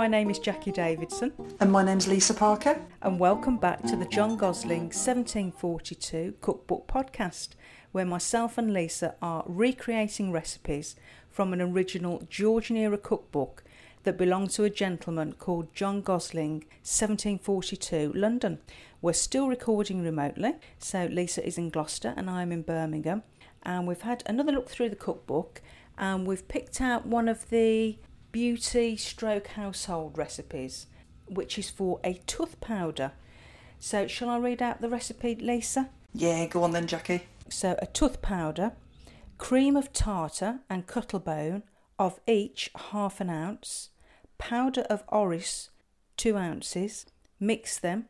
my name is Jacqui Davidson, And my name's Lisa Parker. and welcome back to the John Gosling 1742 Cookbook Podcast, where myself and Lisa are recreating recipes from an original Georgian era cookbook that belonged to a gentleman called John Gosling 1742 London. We're still recording remotely, so Lisa is in Gloucester and I'm in Birmingham, and we've had another look through the cookbook and we've picked out one of the beauty stroke household recipes, which is for a tooth powder. So, shall I read out the recipe, Lisa? Yeah, go on then, Jacqui. So, a tooth powder, cream of tartar and cuttlebone of each half an ounce, powder of orris two ounces, mix them.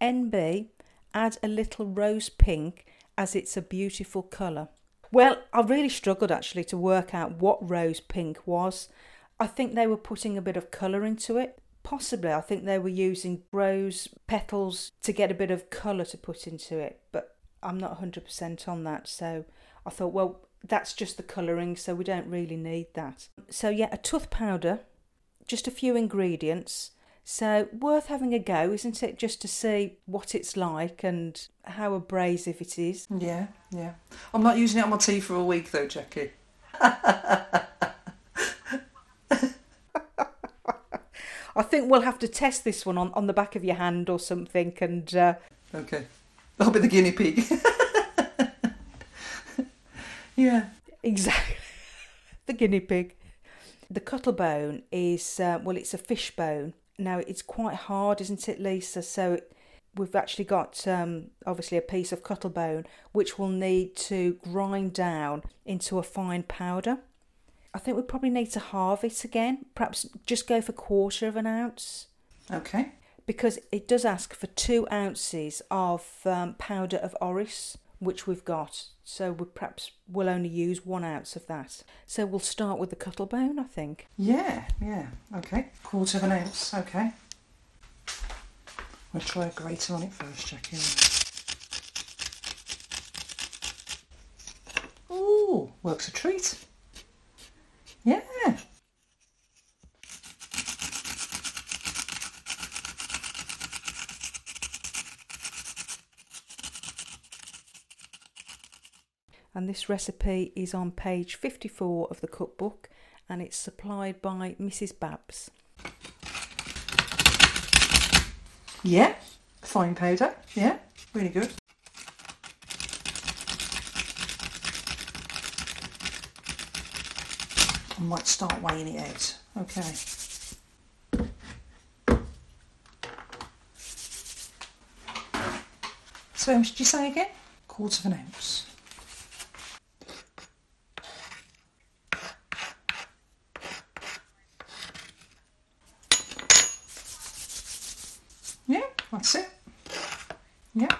NB, add a little rose pink as it's a beautiful colour. Well, I really struggled actually to work out what rose pink was. I think they were putting a bit of colour into it. Possibly, I think they were using rose petals to get a bit of colour to put into it, but I'm not 100% on that. So I thought, well, that's just the colouring, so we don't really need that. So, yeah, a tooth powder, just a few ingredients. So, worth having a go, isn't it? Just to see what it's like and how abrasive it is. Yeah, yeah. I'm not using it on my teeth for a week though, Jacqui. I think we'll have to test this one on, on the back of your hand or something. And uh, Okay. I'll be the guinea pig. yeah. exactly, the guinea pig. The cuttlebone is, uh, well, it's a fish bone. Now, it's quite hard, isn't it, Lisa? So it, we've actually got um, obviously a piece of cuttlebone which we'll need to grind down into a fine powder. I think we probably need to halve it again, perhaps just go for quarter of an ounce. Okay. because it does ask for two ounces of um, powder of orris, which we've got. So we perhaps we'll only use one ounce of that. So we'll start with the cuttlebone, I think. Yeah, yeah. Okay. Quarter of an ounce. Okay. We'll try a grater on it first, Jacqui. Ooh, works a treat. Yeah. And this recipe is on page 54 of the cookbook and it's supplied by Mrs. Babs. Yeah. Fine powder. Yeah. Really good. I might start weighing it out. Okay. So how much did you say again? Quarter of an ounce. Yeah, that's it. Yeah.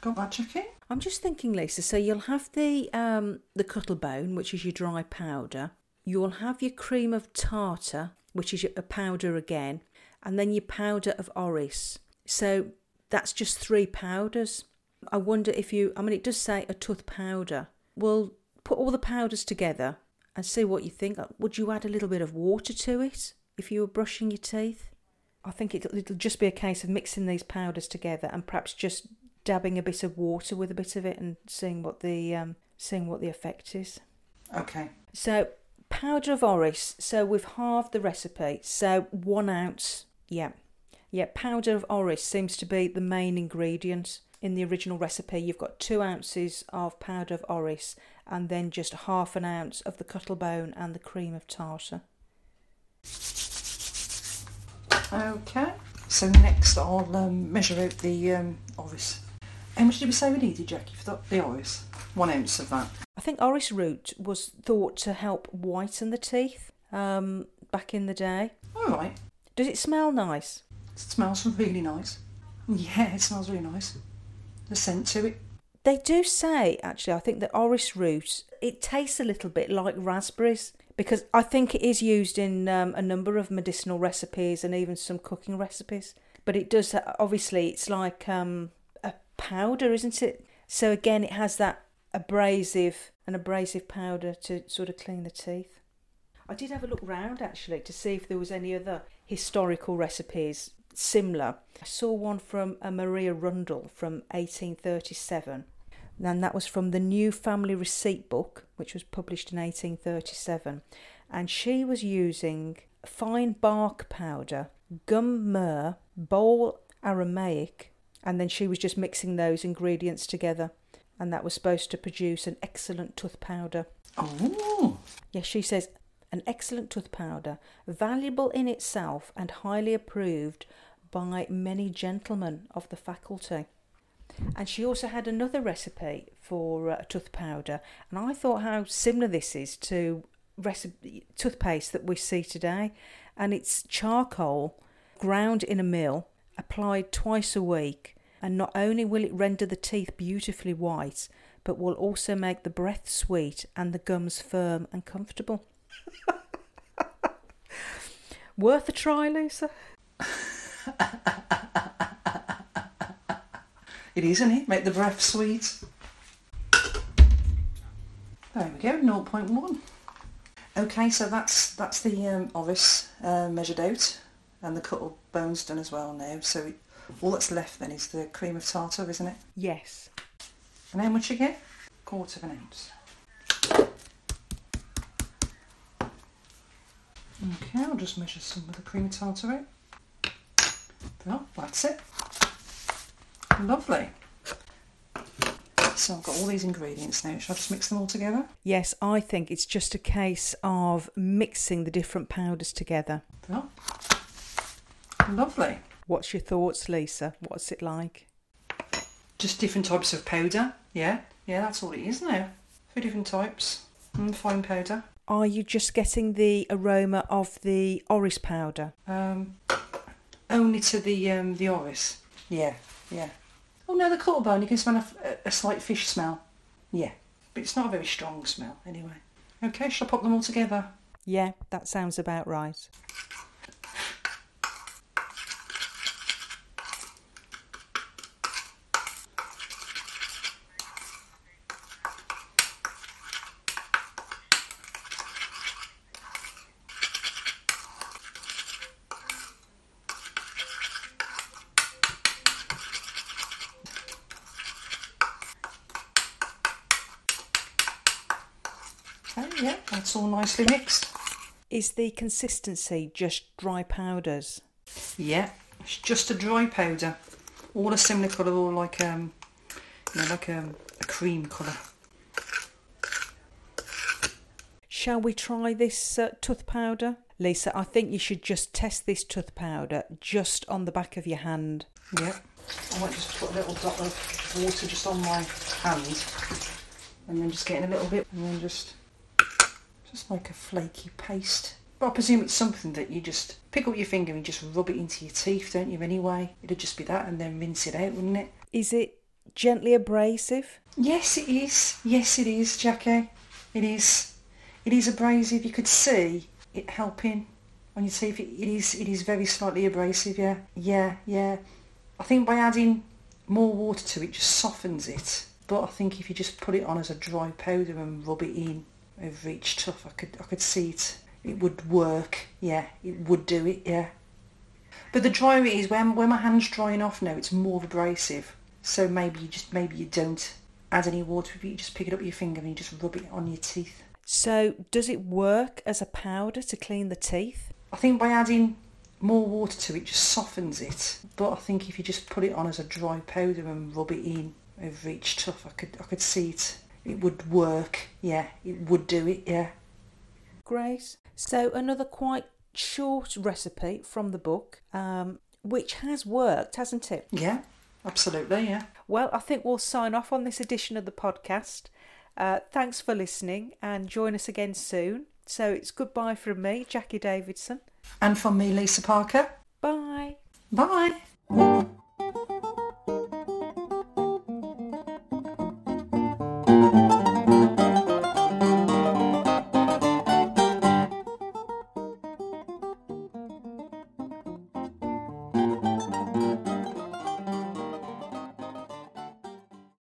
Got that, Jacqui? I'm just thinking, Lisa. So you'll have the um, the cuttlebone, which is your dry powder. You'll have your cream of tartar, which is a powder again, and then your powder of orris. So that's just three powders. I wonder if you. I mean, it does say a tooth powder. We'll put all the powders together and see what you think. Would you add a little bit of water to it if you were brushing your teeth? I think it'll, it'll just be a case of mixing these powders together and perhaps just dabbing a bit of water with a bit of it and seeing what the um, seeing what the effect is. Okay. So powder of orris. So we've halved the recipe. So one ounce. Yeah, yeah. Powder of orris seems to be the main ingredient in the original recipe. You've got two ounces of powder of orris and then just half an ounce of the cuttlebone and the cream of tartar. Okay. So next I'll um, measure out the um, orris. How much did we say we needed, Jacqui, for the, the orris? One ounce of that. I think orris root was thought to help whiten the teeth um, back in the day. All right. Does it smell nice? It smells really nice. Yeah, it smells really nice. The scent to it. They do say, actually, I think that orris root, it tastes a little bit like raspberries because I think it is used in um, a number of medicinal recipes and even some cooking recipes. But it does, obviously, it's like um, a powder, isn't it? So again, it has that abrasive, an abrasive powder to sort of clean the teeth. I did have a look round actually to see if there was any other historical recipes similar. I saw one from a Maria Rundell from 1837. And that was from the New Family Receipt Book, which was published in 1837. And she was using fine bark powder, gum myrrh, bole armeniac, and then she was just mixing those ingredients together. And that was supposed to produce an excellent tooth powder. Oh, Yes, she says an excellent tooth powder, valuable in itself and highly approved by many gentlemen of the faculty. And she also had another recipe for uh, tooth powder, and I thought how similar this is to recipe toothpaste that we see today. And it's charcoal ground in a mill, applied twice a week, and not only will it render the teeth beautifully white, but will also make the breath sweet and the gums firm and comfortable. Worth a try, Lisa. it is, isn't it? Make the breath sweet. There we go, 0.1. Okay, so that's that's the um, orris uh, measured out, and the cuttle bones done as well now. So it, all that's left then is the cream of tartar, isn't it? Yes. And how much again? Quarter of an ounce. Okay, I'll just measure some of the cream of tartar out. Oh, that's it. Lovely. So I've got all these ingredients now. Should I just mix them all together? Yes, I think it's just a case of mixing the different powders together. Oh, lovely. What's your thoughts, Lisa? What's it like? Just different types of powder. Yeah, yeah, that's all it is now. Three different types. Mm, fine powder. Are you just getting the aroma of the orris powder? Um, only to the um, the orris. Yeah, yeah. No, the cuttlebone. You can smell a, a slight fish smell. Yeah, but it's not a very strong smell anyway. Okay, shall I pop them all together? Yeah, that sounds about right. Okay, yeah, that's all nicely mixed. Is the consistency just dry powders? Yeah, it's just a dry powder. All a similar colour, all like um, you know, like um, a cream colour. Shall we try this uh, tooth powder? Lisa, I think you should just test this tooth powder just on the back of your hand. Yeah. I might just put a little dot of water just on my hand and then just getting a little bit and then just just like a flaky paste. But I presume it's something that you just pick up your finger and just rub it into your teeth, don't you, anyway? It'd just be that and then rinse it out, wouldn't it? Is it gently abrasive? Yes, it is. Yes, it is, Jacqui. It is. It is abrasive. You could see it helping on your teeth. It, it is. It is very slightly abrasive. Yeah. Yeah. Yeah. I think by adding more water to it, just softens it. But I think if you just put it on as a dry powder and rub it in over each tooth, I could. I could see it. It would work. Yeah. It would do it. Yeah. But the drier it is, when when my hand's drying off now, it's more abrasive. So maybe you just maybe you don't add any water. You just pick it up with your finger and you just rub it on your teeth. So, does it work as a powder to clean the teeth? I think by adding more water to it just softens it. But I think if you just put it on as a dry powder and rub it in over each tooth, I could I could see it. It would work. Yeah, it would do it. Yeah. Great. So, another quite short recipe from the book, um, which has worked, hasn't it? Yeah. Absolutely. Yeah. Well, I think we'll sign off on this edition of the podcast. Uh, thanks for listening and join us again soon. So it's goodbye from me, Jacqui Davidson. And from me, Lisa Parker. Bye. Bye.